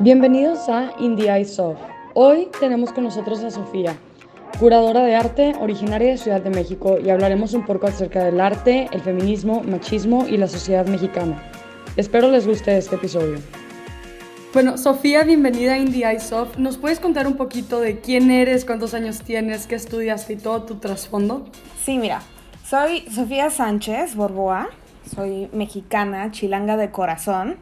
Bienvenidos a Indie Eye Soft. Hoy tenemos con nosotros a Sofía, curadora de arte originaria de Ciudad de México y hablaremos un poco acerca del arte, el feminismo, machismo y la sociedad mexicana. Espero les guste este episodio. Bueno, Sofía, bienvenida a Indie Eye Soft. ¿Nos puedes contar un poquito de quién eres, cuántos años tienes, qué estudias y todo tu trasfondo? Sí, mira, soy Sofía Sánchez Borboa, soy mexicana, chilanga de corazón,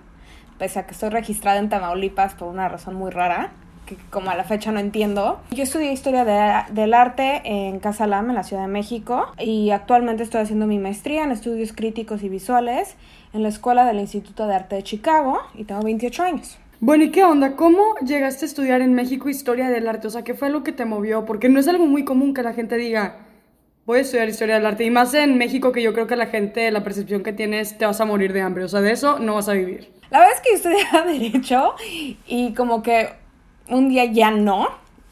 pese a que estoy registrada en Tamaulipas por una razón muy rara, que como a la fecha no entiendo. Yo estudié Historia del Arte en Casa Lam, en la Ciudad de México, y actualmente estoy haciendo mi maestría en Estudios Críticos y Visuales en la Escuela del Instituto de Arte de Chicago, y tengo 28 años. Bueno, ¿y qué onda? ¿Cómo llegaste a estudiar en México Historia del Arte? O sea, ¿qué fue lo que te movió? Porque no es algo muy común que la gente diga, voy a estudiar historia del arte. Y más en México, que yo creo que la gente, la percepción que tienes, te vas a morir de hambre. O sea, de eso no vas a vivir. La verdad es que yo estudiaba Derecho y como que un día ya no.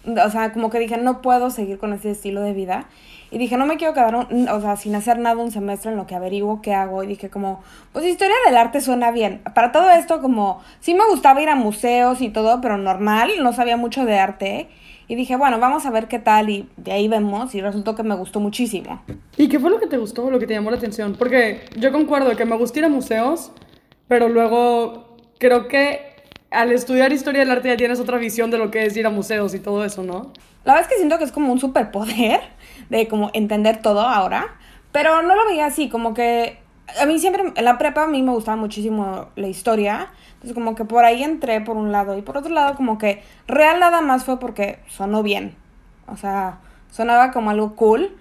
O sea, como que dije, no puedo seguir con ese estilo de vida. Y dije, no me quiero quedar, o sea, sin hacer nada un semestre en lo que averiguo qué hago. Y dije, como, pues historia del arte suena bien. Para todo esto, como, sí me gustaba ir a museos y todo, pero normal, no sabía mucho de arte. Y dije, bueno, vamos a ver qué tal y de ahí vemos y resultó que me gustó muchísimo. ¿Y qué fue lo que te gustó, lo que te llamó la atención? Porque yo concuerdo que me gusta ir a museos, pero luego creo que al estudiar historia del arte ya tienes otra visión de lo que es ir a museos y todo eso, ¿no? La verdad es que siento que es como un superpoder de como entender todo ahora, pero no lo veía así, como que a mí siempre, en la prepa a mí me gustaba muchísimo la historia, entonces como que por ahí entré por un lado y por otro lado como que real nada más fue porque sonó bien, o sea, sonaba como algo cool.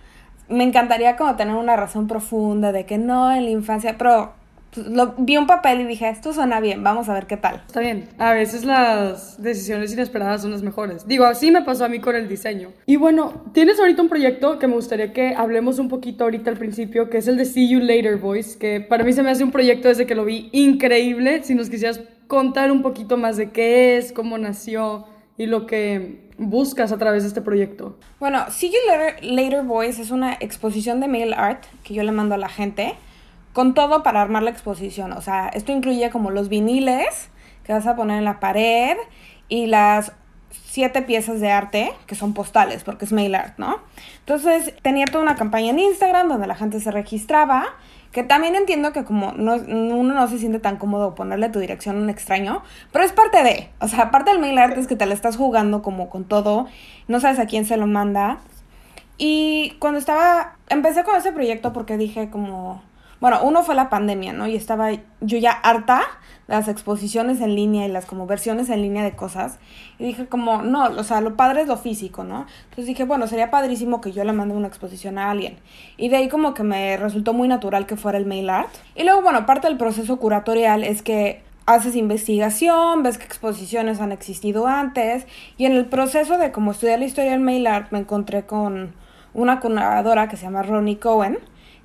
Me encantaría como tener una razón profunda de que no en la infancia, pero lo, vi un papel y dije, esto suena bien, vamos a ver qué tal. Está bien, a veces las decisiones inesperadas son las mejores. Digo, así me pasó a mí con el diseño. Y bueno, tienes ahorita un proyecto que me gustaría que hablemos un poquito ahorita al principio, que es el de See You Later Boys, que para mí se me hace un proyecto desde que lo vi increíble. Si nos quisieras contar un poquito más de qué es, cómo nació y lo que buscas a través de este proyecto. Bueno, See You Later, Later Boys es una exposición de mail art que yo le mando a la gente con todo para armar la exposición. O sea, esto incluye como los viniles que vas a poner en la pared y las siete piezas de arte que son postales porque es mail art, ¿no? Entonces tenía toda una campaña en Instagram donde la gente se registraba, que también entiendo que como no, uno no se siente tan cómodo ponerle tu dirección a un extraño, pero es parte de, o sea, parte del mail art es que te la estás jugando como con todo, no sabes a quién se lo manda. Y cuando estaba, empecé con ese proyecto porque dije como, bueno, uno fue la pandemia, ¿no? Y estaba yo ya harta de las exposiciones en línea y las como versiones en línea de cosas. Y dije como, no, o sea, lo padre es lo físico, ¿no? Entonces dije, bueno, sería padrísimo que yo le mande una exposición a alguien. Y de ahí como que me resultó muy natural que fuera el mail art. Y luego, bueno, parte del proceso curatorial es que haces investigación, ves qué exposiciones han existido antes. Y en el proceso de como estudiar la historia del mail art me encontré con una curadora que se llama Ronnie Cohen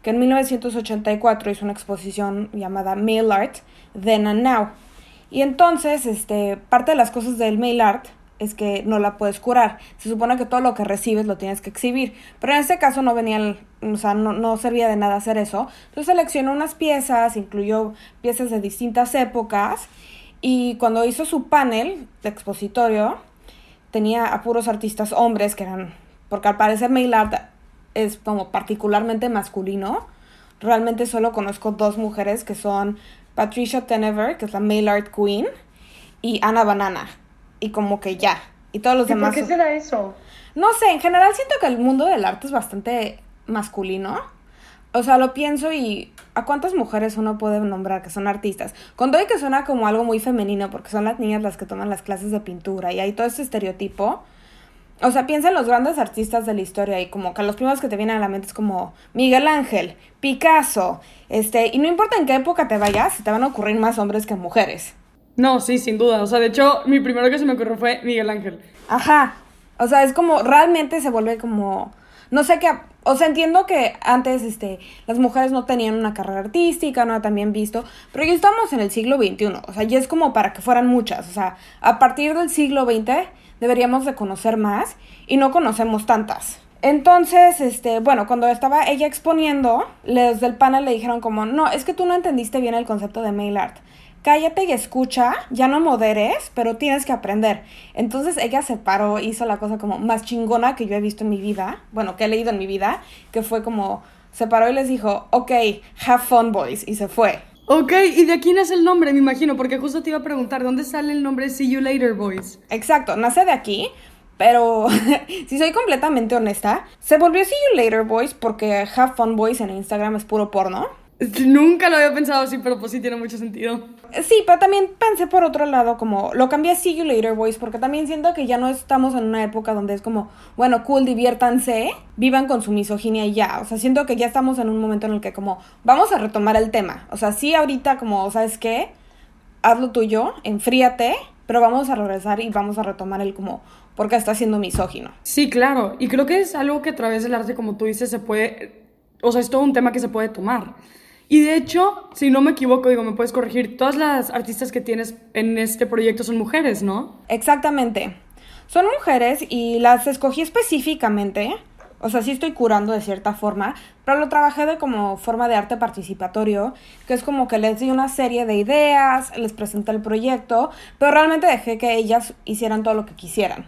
que en 1984 hizo una exposición llamada Mail Art, Then and Now. Y entonces, este, parte de las cosas del mail art es que no la puedes curar. Se supone que todo lo que recibes lo tienes que exhibir. Pero en este caso no venía, o sea, no, no, servía de nada hacer eso. Entonces seleccionó unas piezas, incluyó piezas de distintas épocas. Y cuando hizo su panel de expositorio, tenía a puros artistas hombres que eran, porque al parecer mail art es como particularmente masculino. Realmente solo conozco dos mujeres que son Patricia Tenever, que es la Mail Art Queen, y Ana Banana. Y como que ya. Y todos los demás. ¿Por qué será eso? No sé, en general siento que el mundo del arte es bastante masculino. O sea, lo pienso y ¿a cuántas mujeres uno puede nombrar que son artistas? Con todo y que suena como algo muy femenino, porque son las niñas las que toman las clases de pintura y hay todo ese estereotipo o sea, piensa en los grandes artistas de la historia y como que los primeros que te vienen a la mente es como Miguel Ángel, Picasso, este, y no importa en qué época te vayas, te van a ocurrir más hombres que mujeres. No, sí, sin duda. O sea, de hecho, mi primero que se me ocurrió fue Miguel Ángel. Ajá. O sea, es como, realmente se vuelve como, no sé qué, o sea, entiendo que antes, este, las mujeres no tenían una carrera artística, no también visto, pero ya estamos en el siglo XXI, o sea, ya es como para que fueran muchas, o sea, a partir del siglo XX deberíamos de conocer más y no conocemos tantas. Entonces, este, bueno, cuando estaba ella exponiendo, los del panel le dijeron como, no, es que tú no entendiste bien el concepto de mail art. cállate y escucha, ya no moderes, pero tienes que aprender. Entonces ella se paró, hizo la cosa como más chingona que yo he visto en mi vida, bueno, que he leído en mi vida, que fue como, se paró y les dijo, ok, have fun boys, y se fue. Ok, ¿y de quién es el nombre? Me imagino, porque justo te iba a preguntar, ¿dónde sale el nombre See You Later Boys? Exacto, nace de aquí, pero si soy completamente honesta, se volvió See You Later Boys porque Have Fun Boys en Instagram es puro porno. Nunca lo había pensado así, pero pues sí tiene mucho sentido. Sí, pero también pensé por otro lado como lo cambié a See You Later Boys porque también siento que ya no estamos en una época donde es como, bueno, cool, diviértanse, vivan con su misoginia y ya. O sea, siento que ya estamos en un momento en el que como vamos a retomar el tema. O sea, sí ahorita como, ¿sabes qué? Hazlo tuyo, enfríate, pero vamos a regresar y vamos a retomar el como, porque está siendo misógino. Sí, claro. Y creo que es algo que a través del arte, como tú dices, se puede, o sea, es todo un tema que se puede tomar. Y de hecho, si no me equivoco, digo, me puedes corregir, todas las artistas que tienes en este proyecto son mujeres, ¿no? Exactamente. Son mujeres y las escogí específicamente. O sea, sí estoy curando de cierta forma, pero lo trabajé de como forma de arte participatorio, que es como que les di una serie de ideas, les presenté el proyecto, pero realmente dejé que ellas hicieran todo lo que quisieran.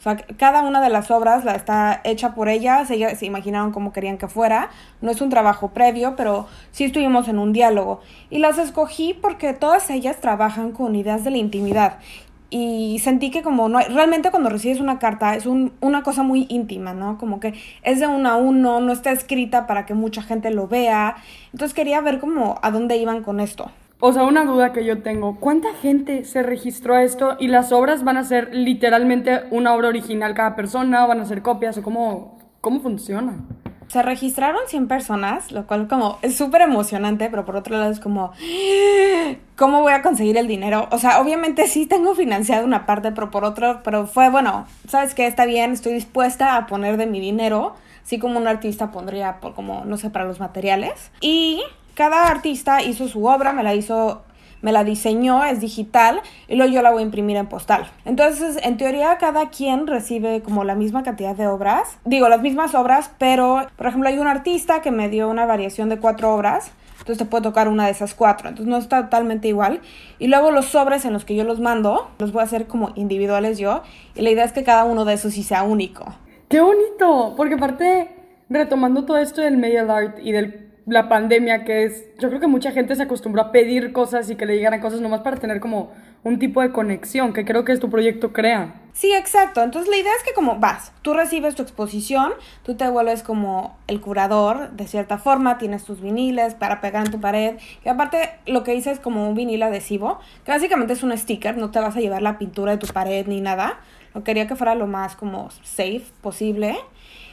O sea, cada una de las obras la está hecha por ellas, ellas se imaginaron cómo querían que fuera. No es un trabajo previo, pero sí estuvimos en un diálogo. Y las escogí porque todas ellas trabajan con ideas de la intimidad. Y sentí que como no realmente cuando recibes una carta es un, una cosa muy íntima, ¿no? Como que es de uno a uno, no está escrita para que mucha gente lo vea. Entonces quería ver como a dónde iban con esto. O sea, una duda que yo tengo, ¿cuánta gente se registró a esto y las obras van a ser literalmente una obra original cada persona o van a ser copias o cómo, cómo funciona? Se registraron 100 personas, lo cual como es súper emocionante, pero por otro lado es como, ¿cómo voy a conseguir el dinero? O sea, obviamente sí tengo financiado una parte, pero por otro, pero fue, bueno, ¿sabes qué? Está bien, estoy dispuesta a poner de mi dinero, así como un artista pondría, por, como, no sé, para los materiales. Y cada artista hizo su obra, me la hizo me la diseñó, es digital, y luego yo la voy a imprimir en postal. Entonces, en teoría, cada quien recibe como la misma cantidad de obras, digo, las mismas obras, pero, por ejemplo, hay un artista que me dio una variación de cuatro obras, entonces te puede tocar una de esas cuatro, entonces no está totalmente igual. Y luego los sobres en los que yo los mando, los voy a hacer como individuales yo, y la idea es que cada uno de esos sí sea único. ¡Qué bonito! Porque aparte, retomando todo esto del medial art y del la pandemia, que es, yo creo que mucha gente se acostumbró a pedir cosas y que le llegaran cosas nomás para tener como un tipo de conexión, que creo que es tu proyecto crea. Sí, exacto. Entonces la idea es que como vas, tú recibes tu exposición, tú te vuelves como el curador, de cierta forma, tienes tus viniles para pegar en tu pared, y aparte lo que hice es como un vinil adhesivo, que básicamente es un sticker, no te vas a llevar la pintura de tu pared ni nada, lo quería que fuera lo más como safe posible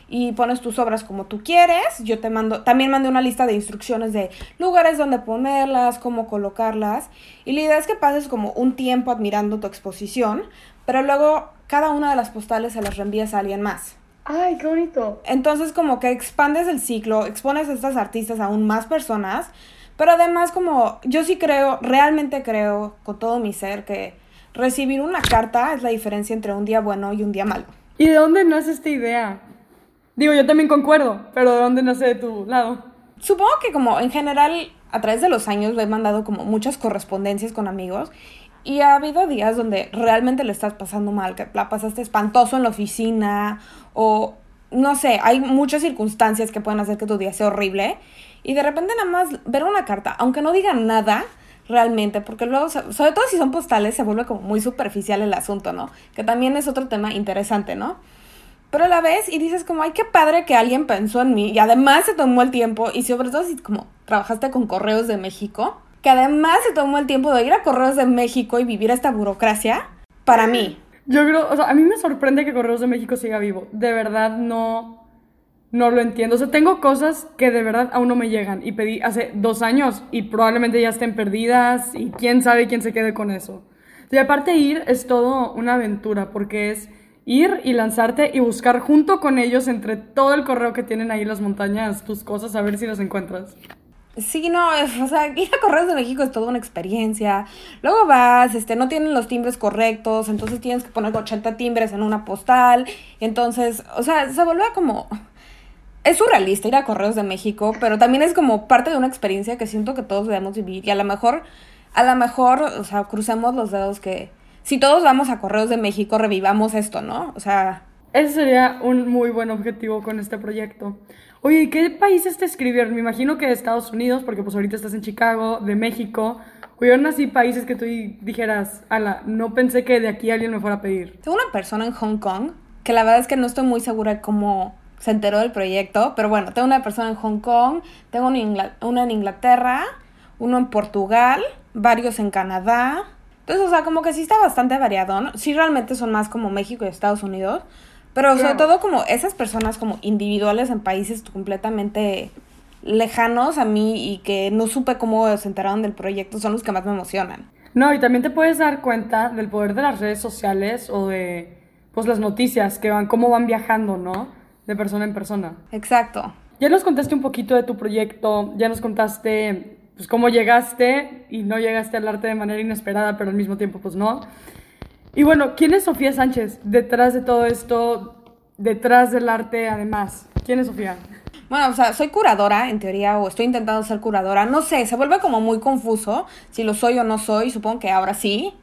y pones tus obras como tú quieres. Yo te mando, también mandé una lista de instrucciones de lugares donde ponerlas, cómo colocarlas. Y la idea es que pases como un tiempo admirando tu exposición, pero luego cada una de las postales se las reenvías a alguien más. ¡Ay, qué bonito! Entonces como que expandes el ciclo, expones a estas artistas a aún más personas, pero además como yo sí creo, realmente creo con todo mi ser que recibir una carta es la diferencia entre un día bueno y un día malo. ¿Y de dónde nace esta idea? Digo, yo también concuerdo, pero ¿de dónde nace de tu lado? Supongo que como en general a través de los años he mandado como muchas correspondencias con amigos y ha habido días donde realmente le estás pasando mal, que la pasaste espantoso en la oficina o no sé, hay muchas circunstancias que pueden hacer que tu día sea horrible y de repente nada más ver una carta, aunque no diga nada realmente, porque luego, sobre todo si son postales, se vuelve como muy superficial el asunto, ¿no? Que también es otro tema interesante, ¿no? Pero la ves y dices como, ay, qué padre que alguien pensó en mí y además se tomó el tiempo y sobre todo si como trabajaste con Correos de México, que además se tomó el tiempo de ir a Correos de México y vivir esta burocracia para mí. Yo creo, o sea, a mí me sorprende que Correos de México siga vivo. De verdad no, no lo entiendo. O sea, tengo cosas que de verdad aún no me llegan y pedí hace dos años y probablemente ya estén perdidas y quién sabe quién se quede con eso. Y aparte ir es todo una aventura porque es ir y lanzarte y buscar junto con ellos entre todo el correo que tienen ahí las montañas tus cosas a ver si las encuentras. Sí, no, o sea, ir a Correos de México es toda una experiencia. Luego vas, este, no tienen los timbres correctos, entonces tienes que poner 80 timbres en una postal. Entonces, o sea, se vuelve como... Es surrealista ir a Correos de México, pero también es como parte de una experiencia que siento que todos debemos vivir. Y a lo mejor a lo mejor, o sea, crucemos los dedos que si todos vamos a Correos de México, revivamos esto, ¿no? O sea... Ese sería un muy buen objetivo con este proyecto. Oye, ¿qué países te escribieron? Me imagino que de Estados Unidos, porque pues ahorita estás en Chicago, de México. ¿Hubieron así países que tú dijeras, ala, no pensé que de aquí alguien me fuera a pedir? Tengo una persona en Hong Kong, que la verdad es que no estoy muy segura de cómo se enteró del proyecto, pero bueno, tengo una persona en Hong Kong, tengo una en Inglaterra, uno en Portugal, varios en Canadá. Entonces, o sea, como que sí está bastante variado, ¿no? Sí realmente son más como México y Estados Unidos, pero sobre todo como esas personas como individuales en países completamente lejanos a mí y que no supe cómo se enteraron del proyecto son los que más me emocionan. No, y también te puedes dar cuenta del poder de las redes sociales o de pues las noticias que van, cómo van viajando, ¿no? De persona en persona. Exacto. Ya nos contaste un poquito de tu proyecto, ya nos contaste pues cómo llegaste y no llegaste al arte de manera inesperada, pero al mismo tiempo pues no. Y bueno, ¿quién es Sofía Sánchez detrás de todo esto, detrás del arte además? ¿Quién es Sofía? Bueno, o sea, soy curadora en teoría o estoy intentando ser curadora. No sé, se vuelve como muy confuso si lo soy o no soy. Supongo que ahora sí.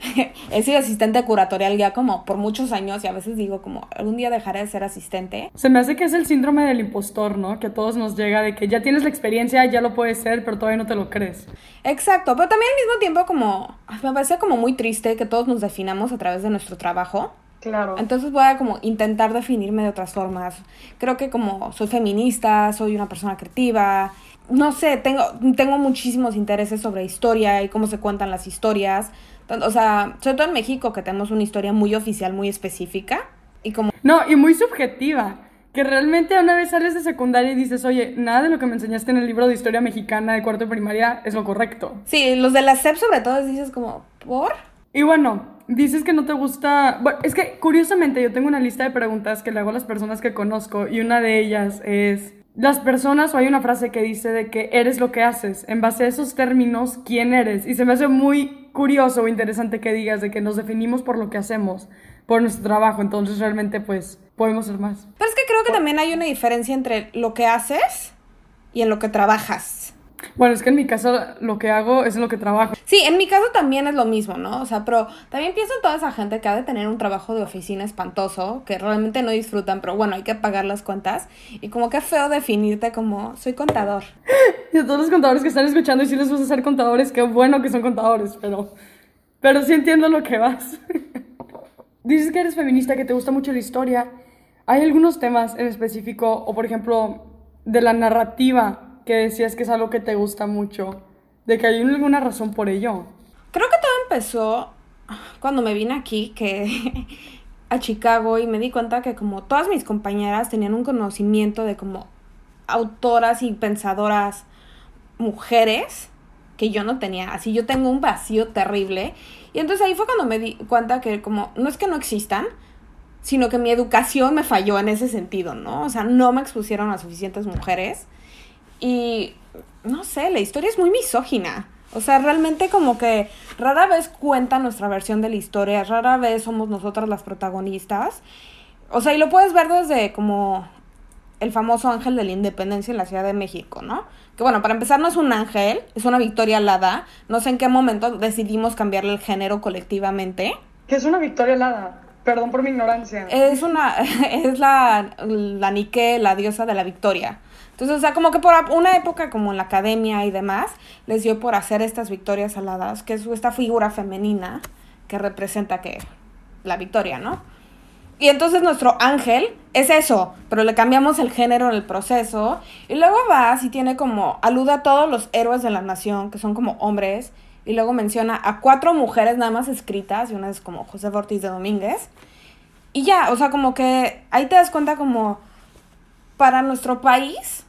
he sido asistente curatorial ya como por muchos años y a veces digo como algún día dejaré de ser asistente. Se me hace que es el síndrome del impostor, ¿no? Que a todos nos llega de que ya tienes la experiencia, ya lo puedes ser, pero todavía no te lo crees. Exacto, pero también al mismo tiempo como me parece como muy triste que todos nos definamos a través de nuestro trabajo. Claro. Entonces voy a como intentar definirme de otras formas. Creo que como soy feminista, soy una persona creativa, no sé, tengo, tengo muchísimos intereses sobre historia y cómo se cuentan las historias. O sea, sobre todo en México, que tenemos una historia muy oficial, muy específica. Y como... No, y muy subjetiva. Que realmente una vez sales de secundaria y dices, oye, nada de lo que me enseñaste en el libro de historia mexicana de cuarto de primaria es lo correcto. Sí, los de la SEP sobre todo dices como, ¿por? Y bueno, dices que no te gusta... Bueno, es que curiosamente yo tengo una lista de preguntas que le hago a las personas que conozco y una de ellas es las personas, o hay una frase que dice de que eres lo que haces. En base a esos términos, ¿quién eres? Y se me hace muy curioso o interesante que digas de que nos definimos por lo que hacemos, por nuestro trabajo. Entonces realmente pues podemos ser más. Pero es que creo que también hay una diferencia entre lo que haces y en lo que trabajas. Bueno, es que en mi caso lo que hago es lo que trabajo. Sí, en mi caso también es lo mismo, ¿no? O sea, pero también pienso en toda esa gente que ha de tener un trabajo de oficina espantoso, que realmente no disfrutan, pero bueno, hay que pagar las cuentas. Y como que feo definirte como, soy contador. Y a todos los contadores que están escuchando y si les gusta ser contadores, qué bueno que son contadores, pero, pero sí entiendo lo que vas. Dices que eres feminista, que te gusta mucho la historia. ¿Hay algunos temas en específico, o por ejemplo, de la narrativa que decías que es algo que te gusta mucho, de que hay alguna razón por ello. Creo que todo empezó cuando me vine aquí, que a Chicago y me di cuenta que como todas mis compañeras tenían un conocimiento de como autoras y pensadoras mujeres que yo no tenía, así yo tengo un vacío terrible y entonces ahí fue cuando me di cuenta que como no es que no existan, sino que mi educación me falló en ese sentido, ¿no? O sea, no me expusieron a suficientes mujeres y no sé, la historia es muy misógina. O sea, realmente como que rara vez cuenta nuestra versión de la historia, rara vez somos nosotras las protagonistas. O sea, y lo puedes ver desde como el famoso ángel de la independencia en la Ciudad de México, ¿no? Que bueno, para empezar no es un ángel, es una victoria alada. No sé en qué momento decidimos cambiarle el género colectivamente. ¿Qué es una victoria alada? Perdón por mi ignorancia. Es una, es la, la Nike, la diosa de la victoria. Entonces, o sea, como que por una época como en la academia y demás, les dio por hacer estas victorias aladas, que es esta figura femenina que representa que la victoria, ¿no? Y entonces nuestro ángel es eso, pero le cambiamos el género en el proceso. Y luego va, y tiene como, aluda a todos los héroes de la nación, que son como hombres. Y luego menciona a cuatro mujeres nada más escritas, y una es como José Ortiz de Domínguez. Y ya, o sea, como que ahí te das cuenta como para nuestro país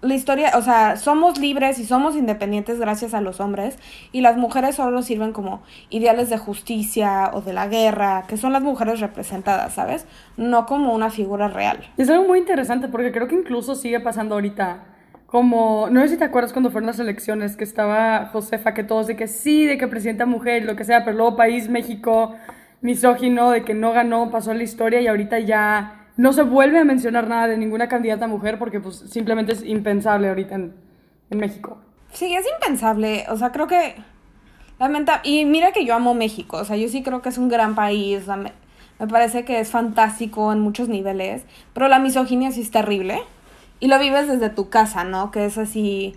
la historia, o sea, somos libres y somos independientes gracias a los hombres y las mujeres solo sirven como ideales de justicia o de la guerra, que son las mujeres representadas, ¿sabes? No como una figura real. Es algo muy interesante porque creo que incluso sigue pasando ahorita. Como, no sé si te acuerdas cuando fueron las elecciones, que estaba Josefa, que todos de que sí, de que presidenta mujer, lo que sea, pero luego país, México, misógino, de que no ganó, pasó la historia y ahorita ya no se vuelve a mencionar nada de ninguna candidata mujer porque pues simplemente es impensable ahorita en, México. Sí, es impensable. O sea, creo que Lamenta y mira que yo amo México, o sea, yo sí creo que es un gran país, me, parece que es fantástico en muchos niveles, pero la misoginia sí es terrible y lo vives desde tu casa, ¿no? Que es así,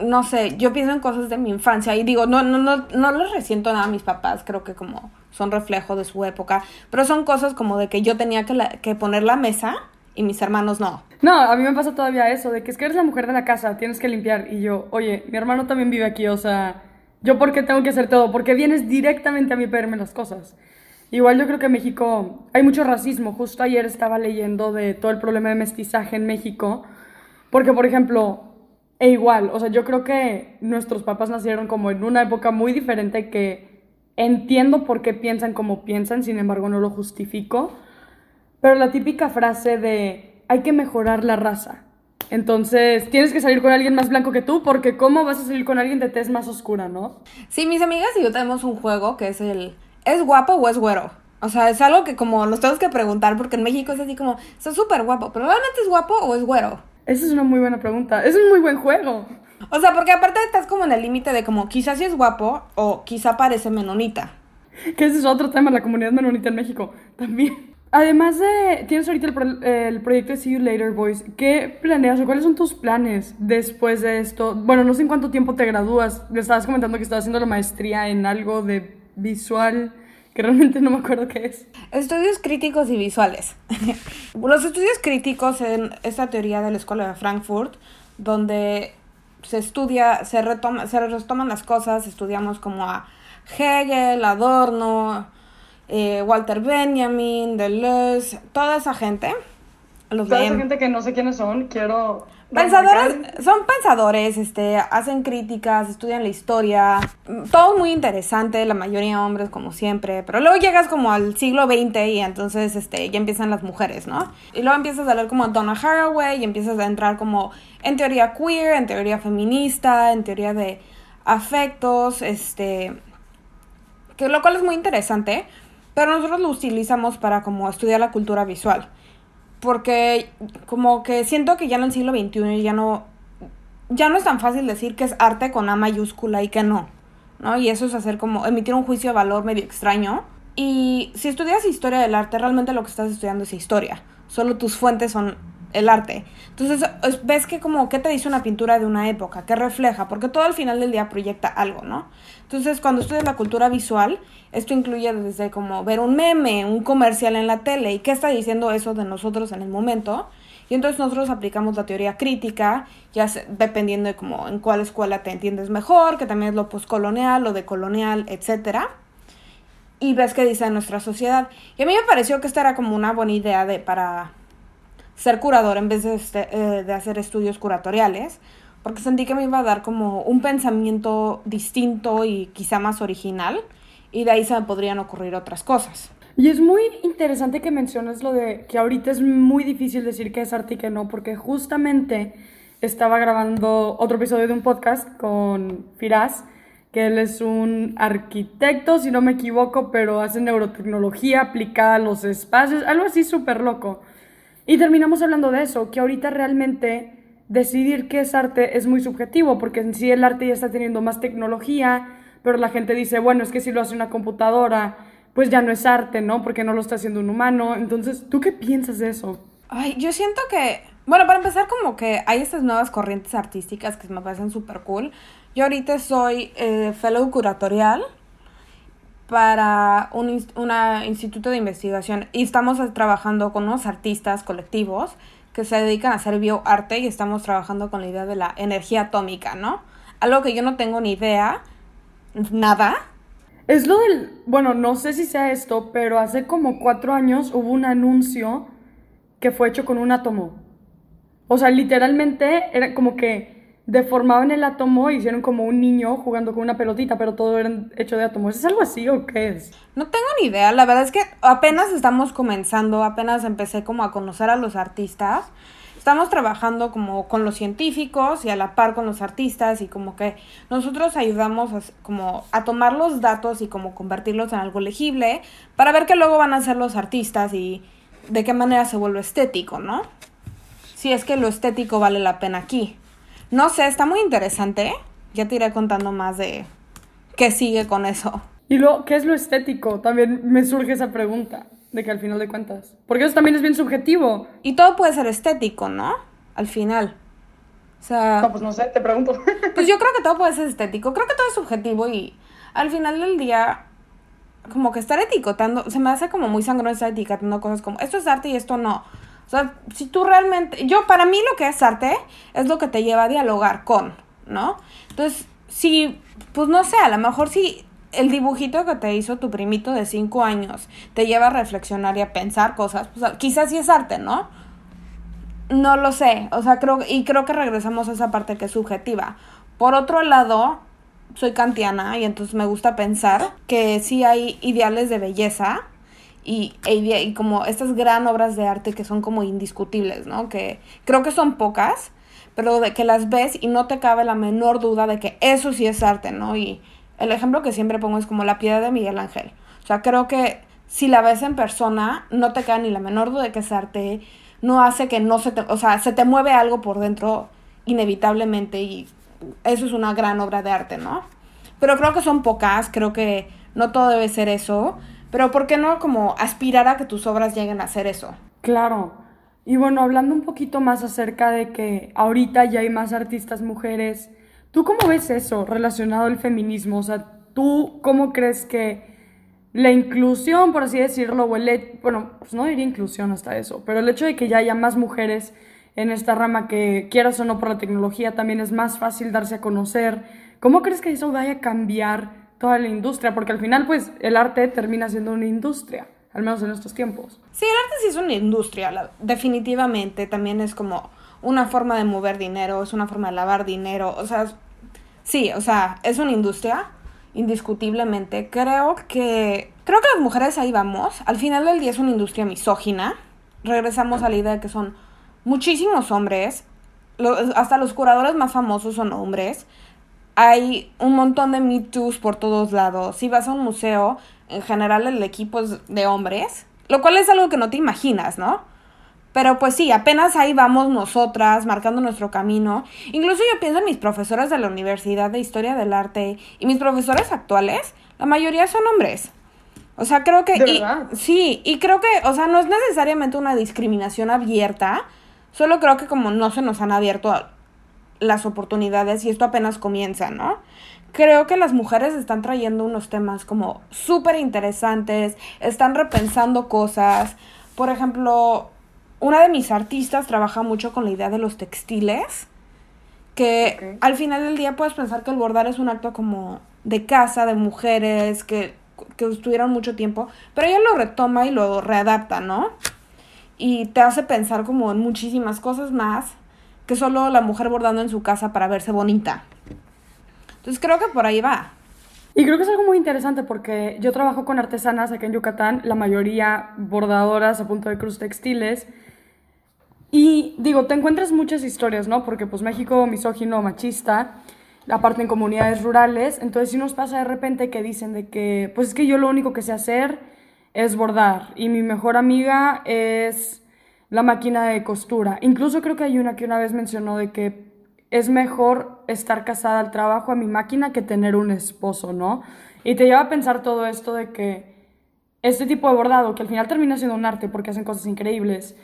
no sé, yo pienso en cosas de mi infancia y digo, no, no, no, no les resiento nada a mis papás, creo que como son reflejo de su época, pero son cosas como de que yo tenía que, que poner la mesa y mis hermanos no. No, a mí me pasa todavía eso, de que es que eres la mujer de la casa, tienes que limpiar. Y yo, oye, mi hermano también vive aquí, o sea, ¿yo por qué tengo que hacer todo? Porque vienes directamente a mí pedirme las cosas. Igual yo creo que en México hay mucho racismo. Justo ayer estaba leyendo de todo el problema de mestizaje en México. Porque, por ejemplo, e igual, o sea, yo creo que nuestros papás nacieron como en una época muy diferente que entiendo por qué piensan como piensan, sin embargo no lo justifico. Pero la típica frase de hay que mejorar la raza. Entonces, tienes que salir con alguien más blanco que tú, porque ¿cómo vas a salir con alguien de tez más oscura, no? Sí, mis amigas y yo tenemos un juego que es el ¿es guapo o es güero? O sea, es algo que como nos tenemos que preguntar, porque en México es así como, está súper guapo, pero ¿realmente es guapo o es güero? Esa es una muy buena pregunta. Es un muy buen juego. O sea, porque aparte estás como en el límite de como, quizás sí es guapo o quizá parece menonita. Que ese es otro tema, la comunidad menonita en México también. Además de, tienes ahorita el, proyecto de See You Later Boys, ¿qué planeas o cuáles son tus planes después de esto? Bueno, no sé en cuánto tiempo te gradúas, me estabas comentando que estabas haciendo la maestría en algo de visual, que realmente no me acuerdo qué es. Estudios críticos y visuales. Los estudios críticos en esta teoría de la Escuela de Frankfurt, donde se estudia, se, retoma, se retoman las cosas, estudiamos como a Hegel, Adorno, eh, Walter Benjamin, Deleuze, toda esa gente. Los toda esa gente que no sé quiénes son, quiero... Pensadores, son pensadores, este, hacen críticas, estudian la historia, todo muy interesante, la mayoría hombres como siempre, pero luego llegas como al siglo XX y entonces este, ya empiezan las mujeres, ¿no? Y luego empiezas a leer como Donna Haraway y empiezas a entrar como en teoría queer, en teoría feminista, en teoría de afectos, este, que lo cual es muy interesante, pero nosotros lo utilizamos para como estudiar la cultura visual. Porque como que siento que ya en el siglo XXI ya no, ya no es tan fácil decir que es arte con A mayúscula y que no. ¿no? Y eso es hacer como emitir un juicio de valor medio extraño. Y si estudias historia del arte, realmente lo que estás estudiando es historia. Solo tus fuentes son el arte. Entonces, ves que como, ¿qué te dice una pintura de una época? ¿Qué refleja? Porque todo al final del día proyecta algo, ¿no? Entonces, cuando estudias la cultura visual, esto incluye desde como ver un meme, un comercial en la tele, y qué está diciendo eso de nosotros en el momento. Y entonces nosotros aplicamos la teoría crítica, ya dependiendo de como en cuál escuela te entiendes mejor, que también es lo postcolonial, lo decolonial, etcétera. Y ves qué dice nuestra sociedad. Y a mí me pareció que esta era como una buena idea de para ser curador en vez de, este, eh, de hacer estudios curatoriales, porque sentí que me iba a dar como un pensamiento distinto y quizá más original, y de ahí se podrían ocurrir otras cosas. Y es muy interesante que menciones lo de que ahorita es muy difícil decir que es arte y que no, porque justamente estaba grabando otro episodio de un podcast con Firaz, que él es un arquitecto, si no me equivoco, pero hace neurotecnología aplicada a los espacios, algo así súper loco. Y terminamos hablando de eso, que ahorita realmente decidir qué es arte es muy subjetivo, porque en sí el arte ya está teniendo más tecnología, pero la gente dice, bueno, es que si lo hace una computadora, pues ya no es arte, ¿no? Porque no lo está haciendo un humano. Entonces, ¿tú qué piensas de eso? Ay, yo siento que, bueno, para empezar, como que hay estas nuevas corrientes artísticas que me parecen súper cool. Yo ahorita soy eh, fellow curatorial para un instituto de investigación y estamos trabajando con unos artistas colectivos que se dedican a hacer bioarte y estamos trabajando con la idea de la energía atómica, ¿no? Algo que yo no tengo ni idea, nada. Es lo del, bueno, no sé si sea esto, pero hace como cuatro años hubo un anuncio que fue hecho con un átomo. O sea, literalmente era como que deformaban el átomo y hicieron como un niño jugando con una pelotita, pero todo era hecho de átomos. ¿Es algo así o qué es? No tengo ni idea, la verdad es que apenas estamos comenzando, apenas empecé como a conocer a los artistas. Estamos trabajando como con los científicos y a la par con los artistas y como que nosotros ayudamos a, como a tomar los datos y como convertirlos en algo legible para ver qué luego van a hacer los artistas y de qué manera se vuelve estético, ¿no? Si es que lo estético vale la pena aquí. No sé, está muy interesante. Ya te iré contando más de ¿qué sigue con eso? Y luego, ¿qué es lo estético? También me surge esa pregunta, de que al final de cuentas. Porque eso también es bien subjetivo. Y todo puede ser estético, ¿no? Al final. O sea... No, pues no sé, te pregunto. pues yo creo que todo puede ser estético. Creo que todo es subjetivo y al final del día, como que estar etiquetando, se me hace como muy sangrón estar etiquetando cosas como esto es arte y esto no. O sea, si tú realmente, yo para mí lo que es arte es lo que te lleva a dialogar con, ¿no? Entonces, si, pues no sé, a lo mejor si el dibujito que te hizo tu primito de 5 años te lleva a reflexionar y a pensar cosas, pues quizás sí es arte, ¿no? No lo sé, o sea, creo, y creo que regresamos a esa parte que es subjetiva. Por otro lado, soy kantiana y entonces me gusta pensar que sí hay ideales de belleza y, y como estas gran obras de arte que son como indiscutibles, ¿no? Que creo que son pocas, pero de que las ves y no te cabe la menor duda de que eso sí es arte, ¿no? Y el ejemplo que siempre pongo es como la piedra de Miguel Ángel. O sea, creo que si la ves en persona, no te cae ni la menor duda de que es arte, no hace que no se te, o sea, se te mueve algo por dentro inevitablemente y eso es una gran obra de arte, ¿no? Pero creo que son pocas, creo que no todo debe ser eso, pero ¿por qué no como aspirar a que tus obras lleguen a ser eso? Claro. Y bueno, hablando un poquito más acerca de que ahorita ya hay más artistas mujeres, ¿tú cómo ves eso relacionado al feminismo? O sea, ¿tú cómo crees que la inclusión, por así decirlo, o el, bueno, pues no diría inclusión hasta eso, pero el hecho de que ya haya más mujeres en esta rama que quieras o no por la tecnología también es más fácil darse a conocer. ¿Cómo crees que eso vaya a cambiar toda la industria? Porque al final pues el arte termina siendo una industria, al menos en estos tiempos. Sí, el arte sí es una industria, definitivamente también es como una forma de mover dinero, es una forma de lavar dinero, o sea, sí, o sea, es una industria indiscutiblemente. Creo que creo que las mujeres ahí vamos. Al final del día es una industria misógina. Regresamos a la idea de que son muchísimos hombres, hasta los curadores más famosos son hombres. Hay un montón de Me por todos lados. Si vas a un museo, en general el equipo es de hombres, lo cual es algo que no te imaginas, ¿no? Pero pues sí, apenas ahí vamos nosotras marcando nuestro camino. Incluso yo pienso en mis profesores de la Universidad de Historia del Arte y mis profesores actuales, la mayoría son hombres. O sea, creo que... sí, y creo que, o sea, no es necesariamente una discriminación abierta, Solo creo que como no se nos han abierto las oportunidades y esto apenas comienza, ¿no? Creo que las mujeres están trayendo unos temas como súper interesantes, están repensando cosas. Por ejemplo, una de mis artistas trabaja mucho con la idea de los textiles, que al final del día puedes pensar que el bordar es un acto como de casa, de mujeres, que, que estuvieron mucho tiempo, pero ella lo retoma y lo readapta, ¿no? y te hace pensar como en muchísimas cosas más que solo la mujer bordando en su casa para verse bonita. Entonces creo que por ahí va. Y creo que es algo muy interesante porque yo trabajo con artesanas aquí en Yucatán, la mayoría bordadoras a punto de cruz textiles. Y digo, te encuentras muchas historias, ¿no? Porque pues México misógino, machista, aparte en comunidades rurales, entonces sí nos pasa de repente que dicen de que, pues es que yo lo único que sé hacer es bordar y mi mejor amiga es la máquina de costura. Incluso creo que hay una que una vez mencionó de que es mejor estar casada al trabajo a mi máquina que tener un esposo, ¿no? Y te lleva a pensar todo esto de que este tipo de bordado, que al final termina siendo un arte porque hacen cosas increíbles,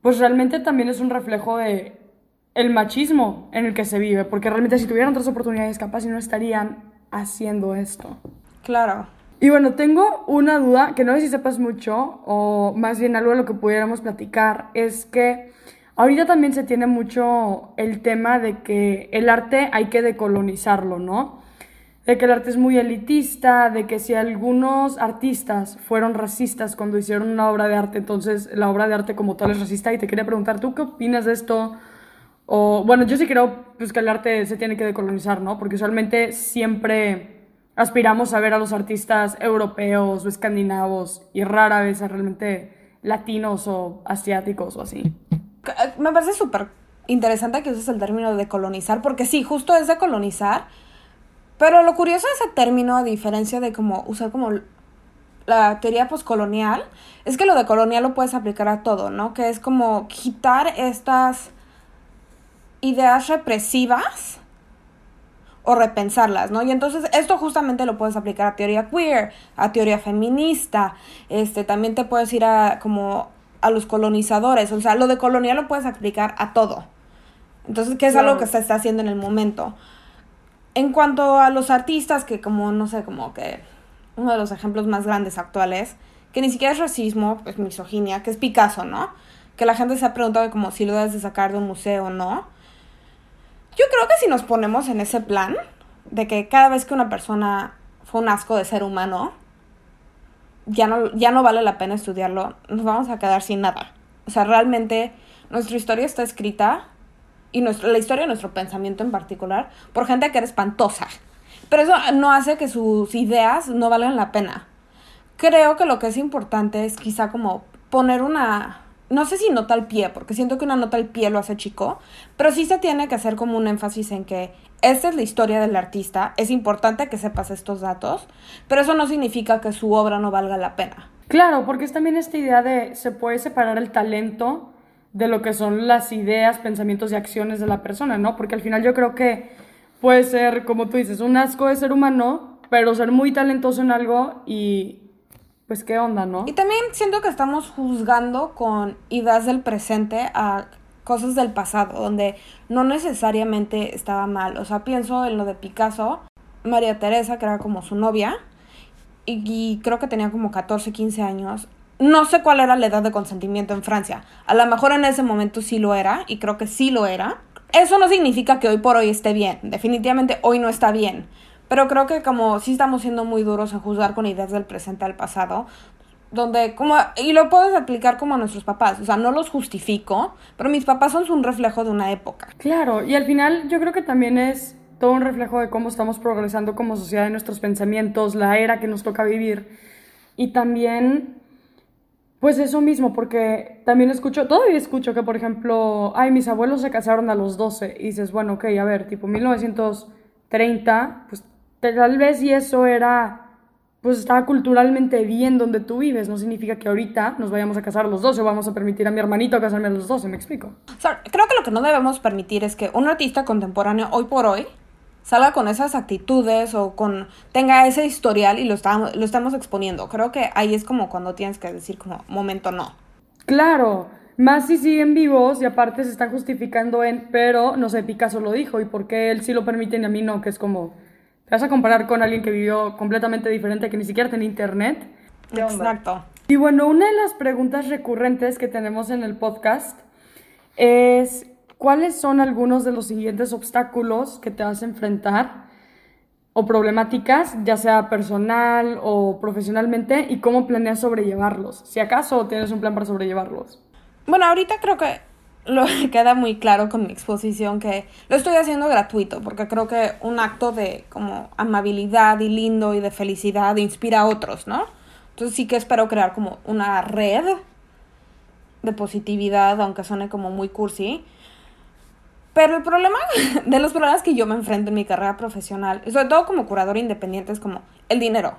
pues realmente también es un reflejo de el machismo en el que se vive, porque realmente si tuvieran otras oportunidades capaz no estarían haciendo esto. Claro. Y bueno, tengo una duda que no sé si sepas mucho, o más bien algo de lo que pudiéramos platicar, es que ahorita también se tiene mucho el tema de que el arte hay que decolonizarlo, ¿no? De que el arte es muy elitista, de que si algunos artistas fueron racistas cuando hicieron una obra de arte, entonces la obra de arte como tal es racista. Y te quería preguntar, ¿tú qué opinas de esto? O bueno, yo sí creo pues, que el arte se tiene que decolonizar, ¿no? Porque usualmente siempre aspiramos a ver a los artistas europeos o escandinavos y rara vez a realmente latinos o asiáticos o así. Eh, me parece súper interesante que uses el término de colonizar, porque sí, justo es de colonizar, pero lo curioso de ese término, a diferencia de como usar como la teoría postcolonial, es que lo de colonial lo puedes aplicar a todo, ¿no? Que es como quitar estas ideas represivas o repensarlas, ¿no? Y entonces esto justamente lo puedes aplicar a teoría queer, a teoría feminista, este, también te puedes ir a como a los colonizadores, o sea, lo de colonial lo puedes aplicar a todo. Entonces, ¿qué es algo que se está haciendo en el momento? En cuanto a los artistas, que como, no sé, como que uno de los ejemplos más grandes actuales, que ni siquiera es racismo, es misoginia, que es Picasso, ¿no? Que la gente se ha preguntado como si lo debes de sacar de un museo o no. Yo creo que si nos ponemos en ese plan, de que cada vez que una persona fue un asco de ser humano, ya no, ya no vale la pena estudiarlo, nos vamos a quedar sin nada. O sea, realmente nuestra historia está escrita, y nuestra, la historia de nuestro pensamiento en particular, por gente que era espantosa. Pero eso no hace que sus ideas no valgan la pena. Creo que lo que es importante es quizá como poner una, no sé si nota al pie, porque siento que una nota al pie lo hace chico, pero sí se tiene que hacer como un énfasis en que esta es la historia del artista, es importante que sepas estos datos, pero eso no significa que su obra no valga la pena. Claro, porque es también esta idea de se puede separar el talento de lo que son las ideas, pensamientos y acciones de la persona, ¿no? Porque al final yo creo que puede ser, como tú dices, un asco de ser humano, pero ser muy talentoso en algo y pues qué onda, ¿no? Y también siento que estamos juzgando con ideas del presente a cosas del pasado, donde no necesariamente estaba mal. O sea, pienso en lo de Picasso, María Teresa, que era como su novia, y, creo que tenía como 14, 15 años. No sé cuál era la edad de consentimiento en Francia. A lo mejor en ese momento sí lo era, y creo que sí lo era. Eso no significa que hoy por hoy esté bien. Definitivamente hoy no está bien. Pero creo que como sí estamos siendo muy duros en juzgar con ideas del presente al pasado, donde como y lo puedes aplicar como a nuestros papás, o sea, no los justifico, pero mis papás son un reflejo de una época. Claro, y al final yo creo que también es todo un reflejo de cómo estamos progresando como sociedad en nuestros pensamientos, la era que nos toca vivir y también pues eso mismo, porque también escucho, todavía escucho que por ejemplo, ay, mis abuelos se casaron a los 12 y dices, bueno, ok, a ver, tipo 1930, pues tal vez y eso era pues estaba culturalmente bien donde tú vives. No significa que ahorita nos vayamos a casar los 12 o vamos a permitir a mi hermanito casarme a los 12, ¿me explico? creo que lo que no debemos permitir es que un artista contemporáneo hoy por hoy salga con esas actitudes o con tenga ese historial y lo estamos, lo estamos exponiendo. Creo que ahí es como cuando tienes que decir como momento no. Claro, más si siguen vivos y aparte se están justificando en, pero no sé, Picasso lo dijo y por qué él sí lo permite y a mí no, que es como te vas a comparar con alguien que vivió completamente diferente, que ni siquiera tenía internet. Exacto. Y bueno, una de las preguntas recurrentes que tenemos en el podcast es, ¿cuáles son algunos de los siguientes obstáculos que te vas a enfrentar o problemáticas, ya sea personal o profesionalmente, y cómo planeas sobrellevarlos? Si acaso tienes un plan para sobrellevarlos. Bueno, ahorita creo que lo queda muy claro con mi exposición que lo estoy haciendo gratuito porque creo que un acto de como amabilidad y lindo y de felicidad inspira a otros, ¿no? Entonces sí que espero crear como una red de positividad, aunque suene como muy cursi. Pero el problema de los problemas que yo me enfrento en mi carrera profesional, sobre todo como curador independiente, es como el dinero.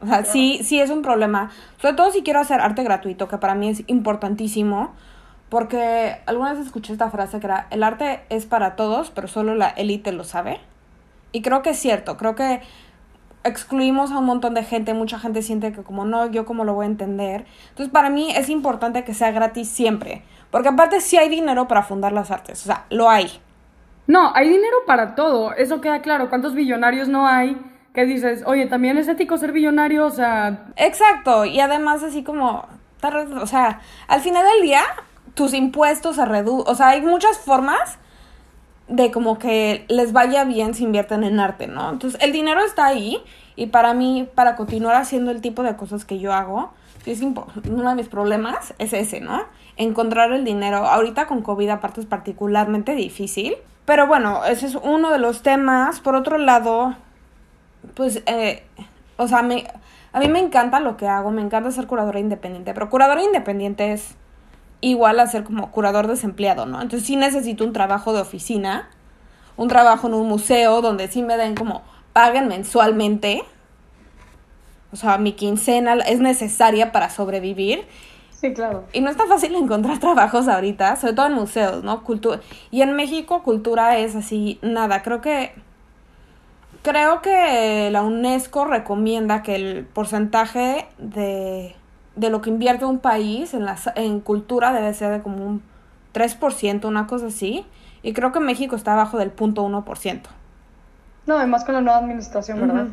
O sea, sí, sí es un problema. Sobre todo si quiero hacer arte gratuito, que para mí es importantísimo porque alguna vez escuché esta frase que era, el arte es para todos, pero solo la élite lo sabe. Y creo que es cierto, creo que excluimos a un montón de gente, mucha gente siente que como no, yo como lo voy a entender. Entonces para mí es importante que sea gratis siempre, porque aparte sí hay dinero para fundar las artes, o sea, lo hay. No, hay dinero para todo, eso queda claro. ¿Cuántos billonarios no hay? Que dices, oye, también es ético ser billonario, o sea... Exacto, y además así como, o sea, al final del día tus impuestos se reducen, o sea, hay muchas formas de como que les vaya bien si invierten en arte, ¿no? Entonces, el dinero está ahí y para mí, para continuar haciendo el tipo de cosas que yo hago, es uno de mis problemas es ese, ¿no? Encontrar el dinero. Ahorita con COVID aparte es particularmente difícil. Pero bueno, ese es uno de los temas. Por otro lado, pues, eh, o sea, me, a mí me encanta lo que hago, me encanta ser curadora independiente, pero curadora independiente es igual a ser como curador desempleado, ¿no? Entonces sí necesito un trabajo de oficina, un trabajo en un museo donde sí me den como paguen mensualmente. O sea, mi quincena es necesaria para sobrevivir. Sí, claro. Y no es tan fácil encontrar trabajos ahorita, sobre todo en museos, ¿no? Cultura. Y en México cultura es así, nada, creo que creo que la UNESCO recomienda que el porcentaje de, de lo que invierte un país en, la, en cultura debe ser de como un 3%, una cosa así. Y creo que México está abajo del punto 1%. No, además con la nueva administración, ¿verdad?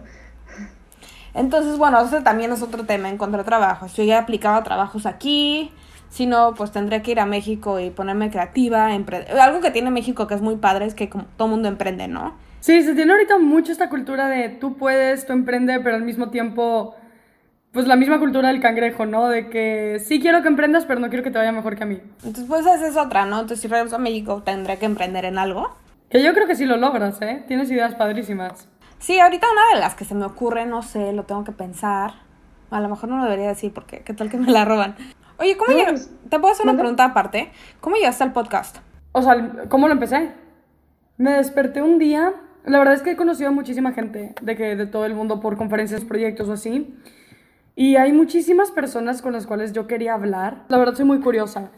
Entonces, bueno, ese también es otro tema, encontrar trabajo. Si yo ya aplicaba trabajos aquí, si no, pues tendría que ir a México y ponerme creativa. Algo que tiene México que es muy padre es que como todo mundo emprende, ¿no? Sí, se tiene ahorita mucho esta cultura de tú puedes, tú emprende, pero al mismo tiempo, pues la misma cultura del cangrejo, ¿no? De que sí quiero que emprendas, pero no quiero que te vaya mejor que a mí. Entonces, pues esa es otra, ¿no? Entonces, si regreso a México, tendré que emprender en algo. Que yo creo que sí lo logras, ¿eh? Tienes ideas padrísimas. Sí, ahorita una de las que se me ocurre, no sé, lo tengo que pensar. A lo mejor no lo debería decir porque qué tal que me la roban. Oye, ¿cómo llegaste? Te puedo hacer una pregunta aparte. ¿Cómo llegaste al podcast? O sea, ¿cómo lo empecé? Me desperté un día. La verdad es que he conocido a muchísima gente de que de todo el mundo por conferencias, proyectos o así. Y hay muchísimas personas con las cuales yo quería hablar. La verdad soy muy curiosa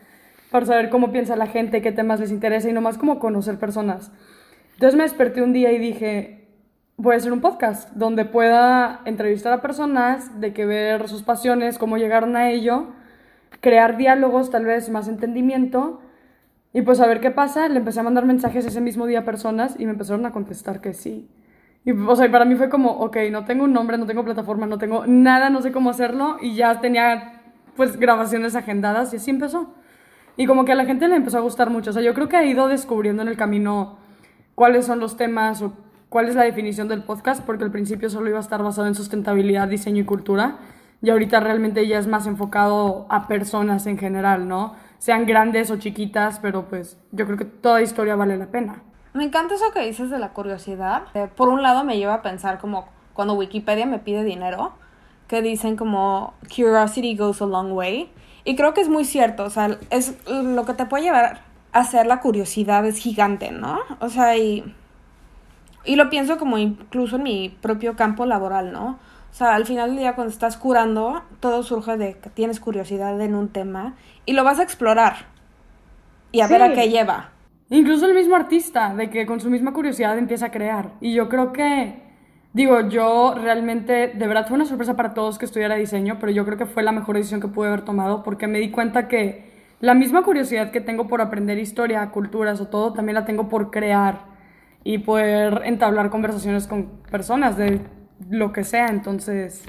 para saber cómo piensa la gente, qué temas les interesa y nomás como conocer personas. Entonces me desperté un día y dije, voy a hacer un podcast donde pueda entrevistar a personas, de que ver sus pasiones, cómo llegaron a ello, crear diálogos, tal vez más entendimiento. Y pues a ver qué pasa, le empecé a mandar mensajes ese mismo día a personas y me empezaron a contestar que sí. Y o sea, para mí fue como, ok, no tengo un nombre, no tengo plataforma, no tengo nada, no sé cómo hacerlo y ya tenía pues grabaciones agendadas y así empezó. Y como que a la gente le empezó a gustar mucho, o sea, yo creo que ha ido descubriendo en el camino cuáles son los temas o cuál es la definición del podcast, porque al principio solo iba a estar basado en sustentabilidad, diseño y cultura, y ahorita realmente ya es más enfocado a personas en general, ¿no? Sean grandes o chiquitas, pero pues yo creo que toda historia vale la pena. Me encanta eso que dices de la curiosidad. Eh, por un lado me lleva a pensar como cuando Wikipedia me pide dinero, que dicen como curiosity goes a long way. Y creo que es muy cierto, o sea, es lo que te puede llevar a hacer la curiosidad es gigante, ¿no? O sea, y y lo pienso como incluso en mi propio campo laboral, ¿no? O sea, al final del día cuando estás curando, todo surge de que tienes curiosidad en un tema y lo vas a explorar y a ver a qué lleva. Incluso el mismo artista, de que con su misma curiosidad empieza a crear. Y yo creo que, digo, yo realmente, de verdad fue una sorpresa para todos que estudiara diseño, pero yo creo que fue la mejor decisión que pude haber tomado porque me di cuenta que la misma curiosidad que tengo por aprender historia, culturas o todo, también la tengo por crear y poder entablar conversaciones con personas de lo que sea. Entonces,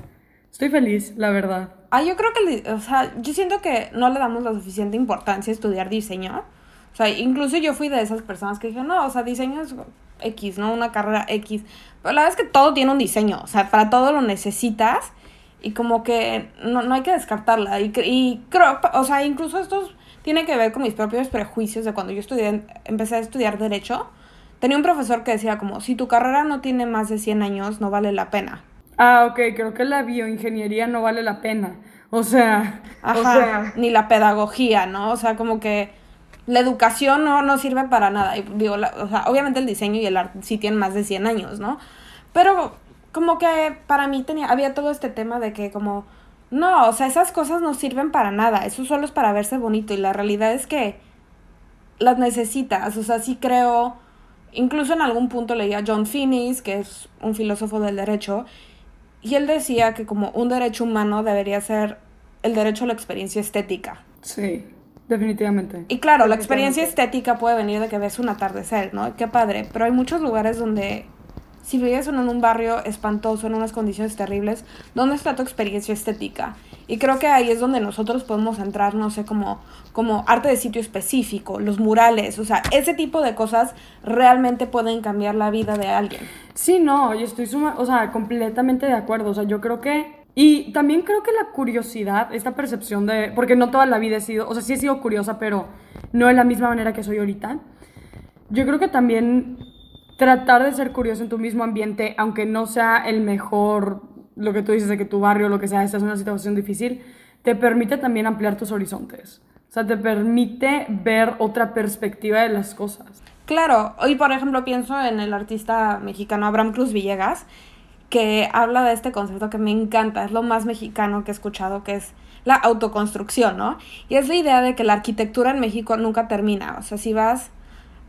estoy feliz, la verdad. Ah, yo creo que, o sea, yo siento que no le damos la suficiente importancia a estudiar diseño. O sea, incluso yo fui de esas personas que dije, no, o sea, diseño es X, ¿no? Una carrera X. Pero la verdad es que todo tiene un diseño, o sea, para todo lo necesitas y como que no, no hay que descartarla. Y, y creo, o sea, incluso esto tiene que ver con mis propios prejuicios de cuando yo estudié, empecé a estudiar derecho Tenía un profesor que decía como, si tu carrera no tiene más de 100 años, no vale la pena. Ah, ok, creo que la bioingeniería no vale la pena. O sea, Ajá, ni la pedagogía, ¿no? O sea, como que la educación no, no sirve para nada. Y digo, o sea, obviamente el diseño y el arte sí tienen más de 100 años, ¿no? Pero como que para mí tenía, había todo este tema de que como, no, o sea, esas cosas no sirven para nada, eso solo es para verse bonito y la realidad es que las necesitas, o sea, sí creo Incluso en algún punto leía a John Finnis, que es un filósofo del derecho, y él decía que como un derecho humano debería ser el derecho a la experiencia estética. Sí, definitivamente. Y claro, la experiencia estética puede venir de que ves un atardecer, ¿no? Qué padre, pero hay muchos lugares donde si vives en un barrio espantoso, en unas condiciones terribles, ¿dónde está tu experiencia estética? Y creo que ahí es donde nosotros podemos entrar, no sé, como, como arte de sitio específico, los murales, o sea, ese tipo de cosas realmente pueden cambiar la vida de alguien. Sí, no, yo estoy suma, o sea, completamente de acuerdo, o sea, yo creo que y también creo que la curiosidad, esta percepción de, porque no toda la vida he sido, o sea, sí he sido curiosa, pero no de la misma manera que soy ahorita. Yo creo que también tratar de ser curioso en tu mismo ambiente, aunque no sea el mejor, lo que tú dices de que tu barrio, lo que sea, esta es una situación difícil, te permite también ampliar tus horizontes. O sea, te permite ver otra perspectiva de las cosas. Claro, hoy por ejemplo pienso en el artista mexicano Abraham Cruz Villegas, que habla de este concepto que me encanta, es lo más mexicano que he escuchado, que es la autoconstrucción, ¿no? Y es la idea de que la arquitectura en México nunca termina, o sea, si vas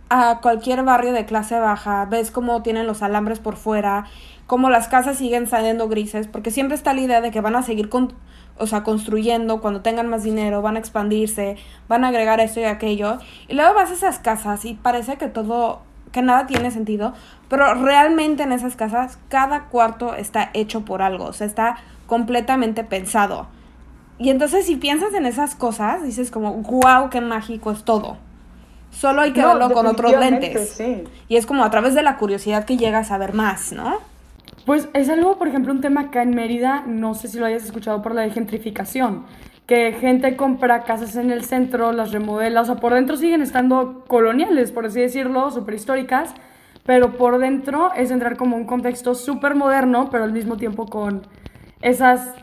a cualquier barrio de clase baja, ves cómo tienen los alambres por fuera, cómo las casas siguen saliendo grises, porque siempre está la idea de que van a seguir con, o sea, construyendo cuando tengan más dinero, van a expandirse, van a agregar esto y aquello. Y luego vas a esas casas y parece que todo, que nada tiene sentido, pero realmente en esas casas cada cuarto está hecho por algo, o sea, está completamente pensado. Y entonces si piensas en esas cosas, dices como, wow, qué mágico es todo. Solo hay que verlo con otros lentes. Y es como a través de la curiosidad que llegas a ver más, ¿no? Pues es algo, por ejemplo, un tema acá en Mérida, no sé si lo hayas escuchado por la gentrificación, que gente compra casas en el centro, las remodela, o sea, por dentro siguen estando coloniales, por así decirlo, súper históricas, pero por dentro es entrar como un contexto súper moderno, pero al mismo tiempo con esas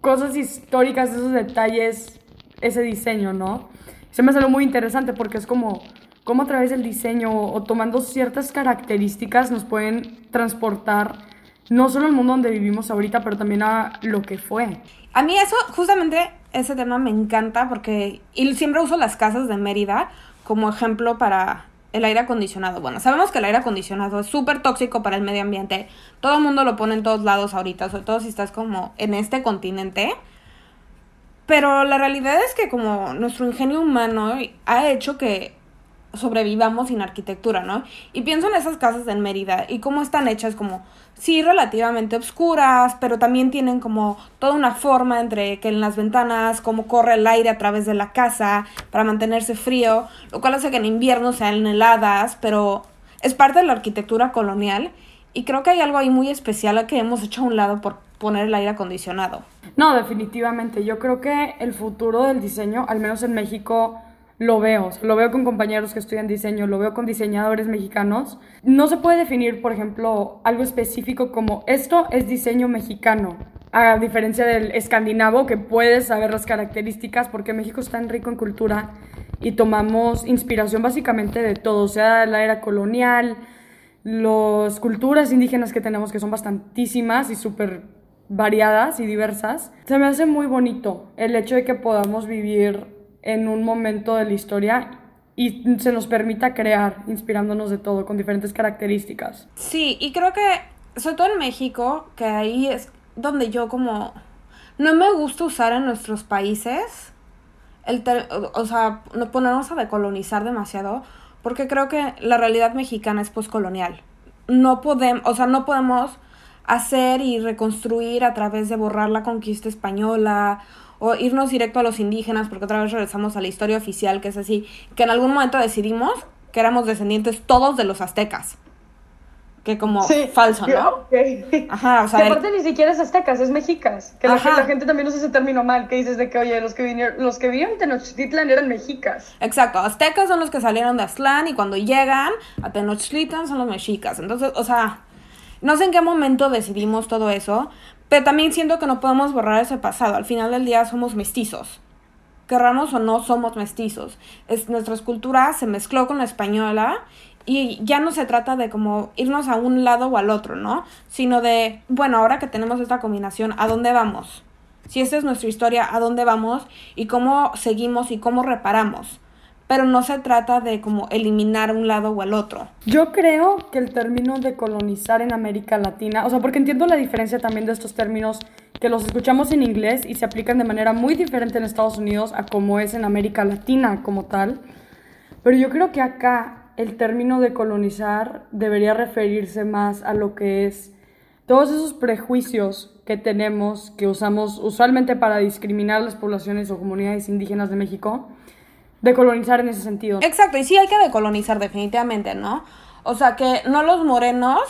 cosas históricas, esos detalles, ese diseño, ¿no? Se me algo muy interesante porque es como cómo a través del diseño o tomando ciertas características nos pueden transportar no solo al mundo donde vivimos ahorita, pero también a lo que fue. A mí eso, justamente ese tema me encanta porque y siempre uso las casas de Mérida como ejemplo para el aire acondicionado. Bueno, sabemos que el aire acondicionado es súper tóxico para el medio ambiente. Todo el mundo lo pone en todos lados ahorita, sobre todo si estás como en este continente. Pero la realidad es que como nuestro ingenio humano ha hecho que sobrevivamos sin arquitectura, ¿no? Y pienso en esas casas en Mérida y cómo están hechas como, sí, relativamente oscuras, pero también tienen como toda una forma entre que en las ventanas, cómo corre el aire a través de la casa para mantenerse frío, lo cual hace que en invierno sean heladas, pero es parte de la arquitectura colonial y creo que hay algo ahí muy especial que hemos hecho a un lado por poner el aire acondicionado. No, definitivamente. Yo creo que el futuro del diseño, al menos en México, lo veo. Lo veo con compañeros que estudian diseño, lo veo con diseñadores mexicanos. No se puede definir, por ejemplo, algo específico como esto es diseño mexicano. A diferencia del escandinavo, que puedes saber las características, porque México es tan rico en cultura y tomamos inspiración básicamente de todo, sea, la era colonial, las culturas indígenas que tenemos, que son bastantísimas y súper variadas y diversas. Se me hace muy bonito el hecho de que podamos vivir en un momento de la historia y se nos permita crear, inspirándonos de todo, con diferentes características. Sí, y creo que, sobre todo en México, que ahí es donde yo como... No me gusta usar en nuestros países, el o sea, no ponernos a decolonizar demasiado, porque creo que la realidad mexicana es postcolonial. No podemos, o sea, no podemos hacer y reconstruir a través de borrar la conquista española o irnos directo a los indígenas, porque otra vez regresamos a la historia oficial, que es así, que en algún momento decidimos que éramos descendientes todos de los aztecas. Que como falso, ¿no? Ajá, o sea. Que aparte ni siquiera es aztecas, es mexicas. Que la, gente también usa ese término mal, que dices de que, oye, los que vinieron, los que vivieron en Tenochtitlan eran mexicas. Exacto, aztecas son los que salieron de Aztlán y cuando llegan a Tenochtitlan son los mexicas. Entonces, o sea, no sé en qué momento decidimos todo eso, pero también siento que no podemos borrar ese pasado. Al final del día somos mestizos. Querramos o no, somos mestizos. Es, nuestra escultura se mezcló con la española y ya no se trata de como irnos a un lado o al otro, ¿no? Sino de, bueno, ahora que tenemos esta combinación, ¿a dónde vamos? Si esta es nuestra historia, ¿a dónde vamos? Y cómo seguimos y cómo reparamos pero no se trata de como eliminar un lado o al otro. Yo creo que el término de colonizar en América Latina, o sea, porque entiendo la diferencia también de estos términos que los escuchamos en inglés y se aplican de manera muy diferente en Estados Unidos a como es en América Latina como tal, pero yo creo que acá el término de colonizar debería referirse más a lo que es todos esos prejuicios que tenemos, que usamos usualmente para discriminar a las poblaciones o comunidades indígenas de México, decolonizar en ese sentido. Exacto, y sí hay que decolonizar definitivamente, ¿no? O sea, que no los morenos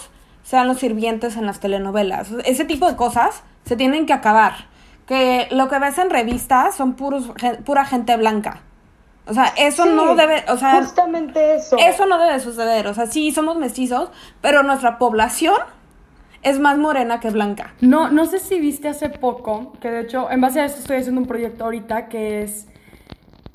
sean los sirvientes en las telenovelas. Ese tipo de cosas se tienen que acabar. Que lo que ves en revistas son puros, pura gente blanca. O sea, eso no debe, o sea, justamente eso. Eso no debe suceder. O sea, sí somos mestizos, pero nuestra población es más morena que blanca. No, no sé si viste hace poco, que de hecho, en base a esto estoy haciendo un proyecto ahorita que es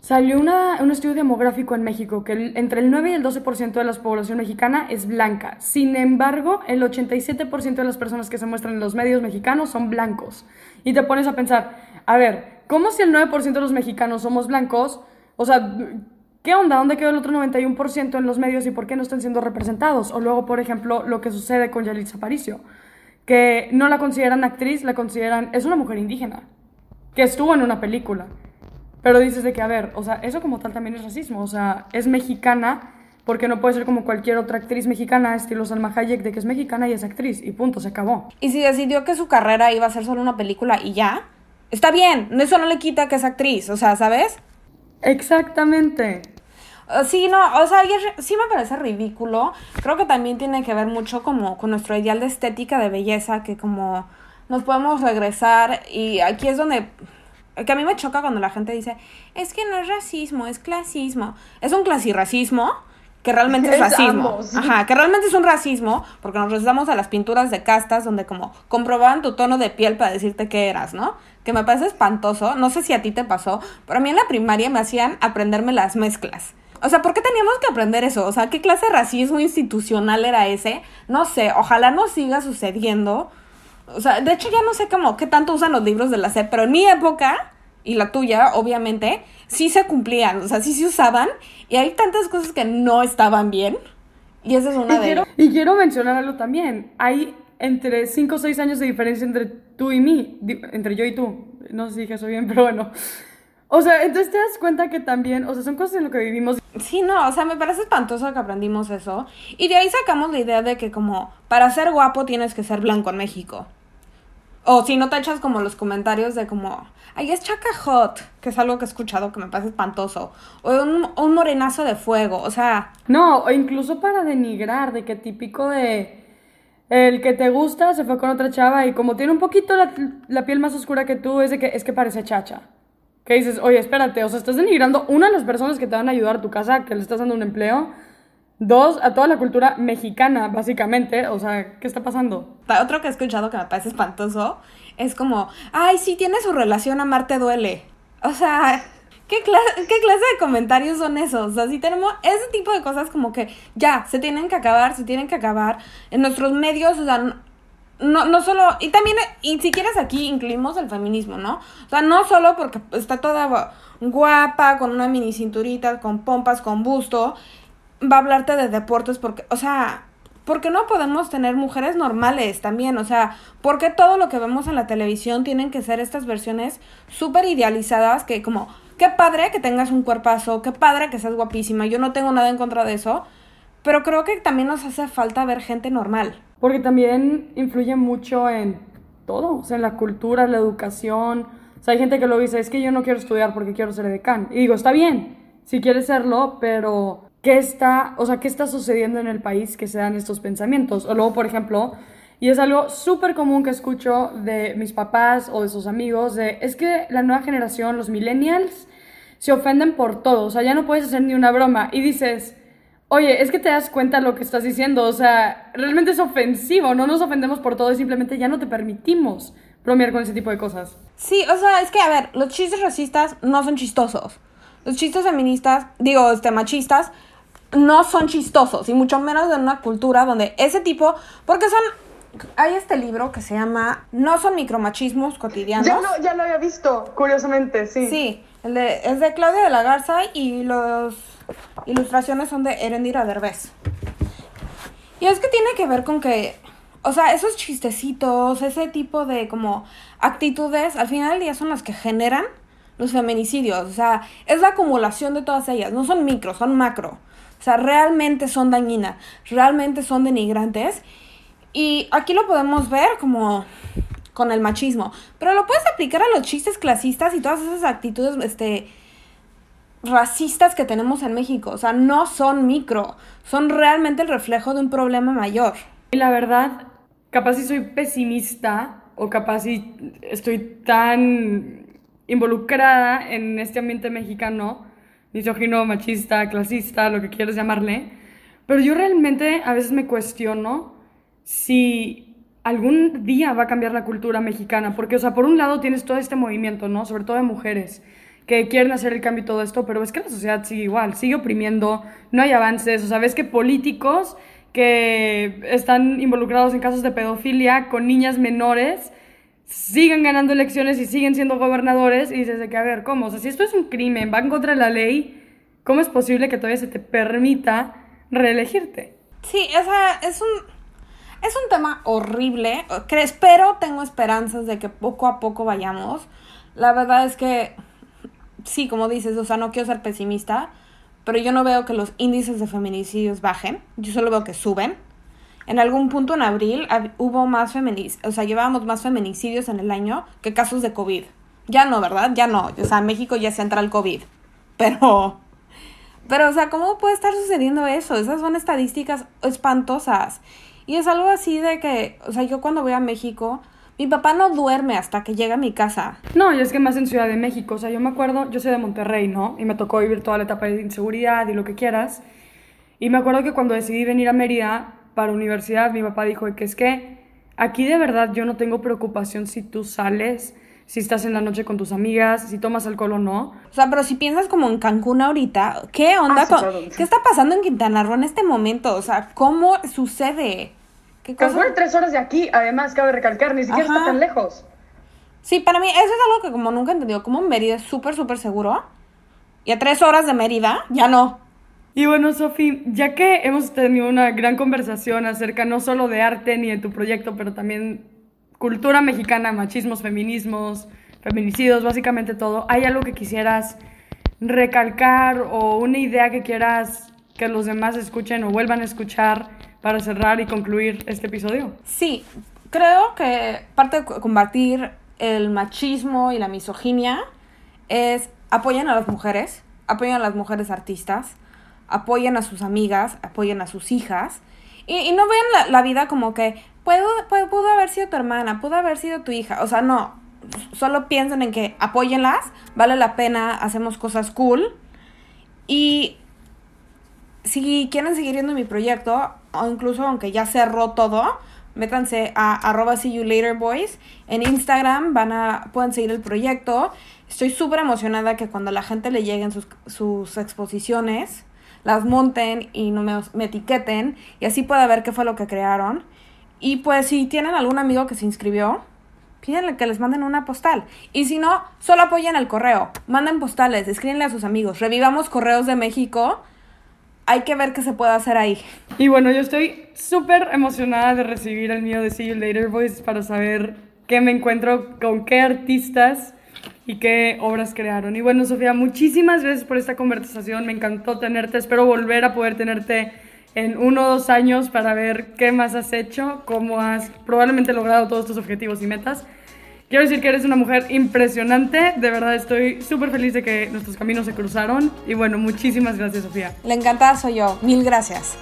Salió un estudio demográfico en México que entre el 9 y el 12% de la población mexicana es blanca. Sin embargo, el 87% de las personas que se muestran en los medios mexicanos son blancos. Y te pones a pensar, a ver, ¿cómo si el 9% de los mexicanos somos blancos? O sea, ¿qué onda? ¿Dónde quedó el otro 91% en los medios y por qué no están siendo representados? O luego, por ejemplo, lo que sucede con Yalitza Aparicio, que no la consideran actriz, la consideran, es una mujer indígena, que estuvo en una película. Pero dices de que, a ver, o sea, eso como tal también es racismo, o sea, es mexicana porque no puede ser como cualquier otra actriz mexicana, estilo Salma Hayek, de que es mexicana y es actriz, y punto, se acabó. Y si decidió que su carrera iba a ser solo una película y ya, está bien, eso no le quita que es actriz, o sea, ¿sabes? Exactamente. Uh, sí, no, o sea, sí me parece ridículo. Creo que también tiene que ver mucho como con nuestro ideal de estética, de belleza, que como nos podemos regresar y aquí es donde que a mí me choca cuando la gente dice, es que no es racismo, es clasismo. Es un clasirracismo que realmente es, racismo. Ajá, que realmente es un racismo porque nos rezamos a las pinturas de castas donde como comprobaban tu tono de piel para decirte qué eras, ¿no? Que me parece espantoso, no sé si a ti te pasó, pero a mí en la primaria me hacían aprenderme las mezclas. O sea, ¿por qué teníamos que aprender eso? O sea, ¿qué clase de racismo institucional era ese? No sé, ojalá no siga sucediendo. O sea, de hecho ya no sé cómo, qué tanto usan los libros de la SEP, pero en mi época, y la tuya, obviamente, sí se cumplían, o sea, sí se usaban, y hay tantas cosas que no estaban bien, y esa es una de ellas. Y quiero mencionar algo también, hay entre 5 o 6 años de diferencia entre tú y mí, entre yo y tú, no sé si dije eso bien, pero bueno. O sea, entonces te das cuenta que también, o sea, son cosas en lo que vivimos. Sí, no, o sea, me parece espantoso que aprendimos eso. Y de ahí sacamos la idea de que como para ser guapo tienes que ser blanco en México. O si no te echas como los comentarios de como, ay, es chaca hot, que es algo que he escuchado que me parece espantoso. O un, un morenazo de fuego, o sea. No, o incluso para denigrar, de que típico de. El que te gusta se fue con otra chava y como tiene un poquito la, piel más oscura que tú, es de que es que parece chacha. Que dices, oye, espérate, o sea, estás denigrando una de las personas que te van a ayudar a tu casa, que le estás dando un empleo Dos, a toda la cultura mexicana, básicamente. O sea, ¿qué está pasando? Otro que he escuchado que me parece espantoso es como, ay, sí, tiene su relación, amarte duele. O sea, ¿qué, clase, ¿qué clase de comentarios son esos? O sea, si tenemos ese tipo de cosas como que ya, se tienen que acabar, se tienen que acabar. En nuestros medios, o sea, no, no solo, y también, y si quieres aquí incluimos el feminismo, ¿no? O sea, no solo porque está toda guapa, con una mini cinturita, con pompas, con busto, va a hablarte de deportes porque, o sea, ¿por qué no podemos tener mujeres normales también? O sea, ¿por qué todo lo que vemos en la televisión tienen que ser estas versiones súper idealizadas que como, qué padre que tengas un cuerpazo, qué padre que seas guapísima, yo no tengo nada en contra de eso, pero creo que también nos hace falta ver gente normal. Porque también influye mucho en todo, o sea, en la cultura, la educación. O sea, hay gente que lo dice, es que yo no quiero estudiar porque quiero ser decán. Y digo, está bien, si quieres serlo, pero qué está, o sea, qué está sucediendo en el país que se dan estos pensamientos. O luego, por ejemplo, y es algo súper común que escucho de mis papás o de sus amigos, de, es que la nueva generación, los millennials, se ofenden por todo, o sea, ya no puedes hacer ni una broma. Y dices, oye, es que te das cuenta lo que estás diciendo, o sea, realmente es ofensivo, no nos ofendemos por todo y simplemente ya no te permitimos bromear con ese tipo de cosas. Sí, o sea, es que, a ver, los chistes racistas no son chistosos. Los chistes feministas, digo, este, machistas, no son chistosos y mucho menos en una cultura donde ese tipo, porque son hay este libro que se llama No son micromachismos cotidianos. Ya lo, ya lo había visto, curiosamente, sí. Sí, es de Claudia de la Garza y las ilustraciones son de Erendira Derbez. Y es que tiene que ver con que, o sea, esos chistecitos, ese tipo de como actitudes, al final del día son las que generan los feminicidios. O sea, es la acumulación de todas ellas. No son micro, son macro. O sea, realmente son dañinas, realmente son denigrantes. Y aquí lo podemos ver como con el machismo. Pero lo puedes aplicar a los chistes clasistas y todas esas actitudes este, racistas que tenemos en México. O sea, no son micro, son realmente el reflejo de un problema mayor. Y la verdad, capaz si soy pesimista o capaz si estoy tan involucrada en este ambiente mexicano, misógino, machista, clasista, lo que quieras llamarle, pero yo realmente a veces me cuestiono si algún día va a cambiar la cultura mexicana, porque, o sea, por un lado tienes todo este movimiento, ¿no? Sobre todo de mujeres que quieren hacer el cambio y todo esto, pero es que la sociedad sigue igual, sigue oprimiendo, no hay avances, o sea, ves que políticos que están involucrados en casos de pedofilia con niñas menores siguen ganando elecciones y siguen siendo gobernadores y dices de que, a ver, ¿cómo? O sea, si esto es un crimen, va en contra la ley, ¿cómo es posible que todavía se te permita reelegirte? Sí, o sea, es un, es un tema horrible, que espero, tengo esperanzas de que poco a poco vayamos. La verdad es que, sí, como dices, o sea, no quiero ser pesimista, pero yo no veo que los índices de feminicidios bajen, yo solo veo que suben. En algún punto en abril hubo más feminicidios, o sea, llevábamos más feminicidios en el año que casos de COVID. Ya no, ¿verdad? Ya no. O sea, en México ya se entra el COVID. Pero, pero, o sea, ¿cómo puede estar sucediendo eso? Esas son estadísticas espantosas. Y es algo así de que, o sea, yo cuando voy a México, mi papá no duerme hasta que llega a mi casa. No, y es que más en Ciudad de México, o sea, yo me acuerdo, yo soy de Monterrey, ¿no? Y me tocó vivir toda la etapa de inseguridad y lo que quieras. Y me acuerdo que cuando decidí venir a Mérida para universidad, mi papá dijo que es que aquí de verdad yo no tengo preocupación si tú sales, si estás en la noche con tus amigas, si tomas alcohol o no. O sea, pero si piensas como en Cancún ahorita, ¿qué onda? Ah, ¿Qué está pasando en Quintana Roo en este momento? O sea, ¿cómo sucede? Cancún tres horas de aquí, además, cabe recalcar, ni siquiera está tan lejos. Sí, para mí eso es algo que como nunca he entendido. Como Mérida es súper, súper seguro. Y a tres horas de Mérida, ya no. Y bueno, Sofi, ya que hemos tenido una gran conversación acerca no solo de arte ni de tu proyecto, pero también cultura mexicana, machismos, feminismos, feminicidios, básicamente todo, ¿hay algo que quisieras recalcar o una idea que quieras que los demás escuchen o vuelvan a escuchar para cerrar y concluir este episodio? Sí, creo que parte de combatir el machismo y la misoginia es apoyen a las mujeres, apoyen a las mujeres artistas, apoyen a sus amigas, apoyen a sus hijas y, no vean la, vida como que pudo, pudo haber sido tu hermana, pudo haber sido tu hija, o sea, no, solo piensen en que apóyenlas, vale la pena, hacemos cosas cool y si quieren seguir viendo mi proyecto, o incluso aunque ya cerró todo, métanse a arroba see you later boys. En Instagram van a, pueden seguir el proyecto. Estoy súper emocionada que cuando la gente le lleguen sus, sus exposiciones, las monten y no me, etiqueten y así pueda ver qué fue lo que crearon. Y pues si tienen algún amigo que se inscribió, pídenle que les manden una postal. Y si no, solo apoyen el correo. Manden postales, escríbenle a sus amigos. Revivamos Correos de México hay que ver qué se puede hacer ahí. Y bueno, yo estoy súper emocionada de recibir el mío de See You Later Boys para saber qué me encuentro con qué artistas y qué obras crearon. Y bueno, Sofía, muchísimas gracias por esta conversación. Me encantó tenerte. Espero volver a poder tenerte en uno o dos años para ver qué más has hecho, cómo has probablemente logrado todos tus objetivos y metas. Quiero decir que eres una mujer impresionante. De verdad estoy súper feliz de que nuestros caminos se cruzaron. Y bueno, muchísimas gracias, Sofía. Le encantada soy yo. Mil gracias.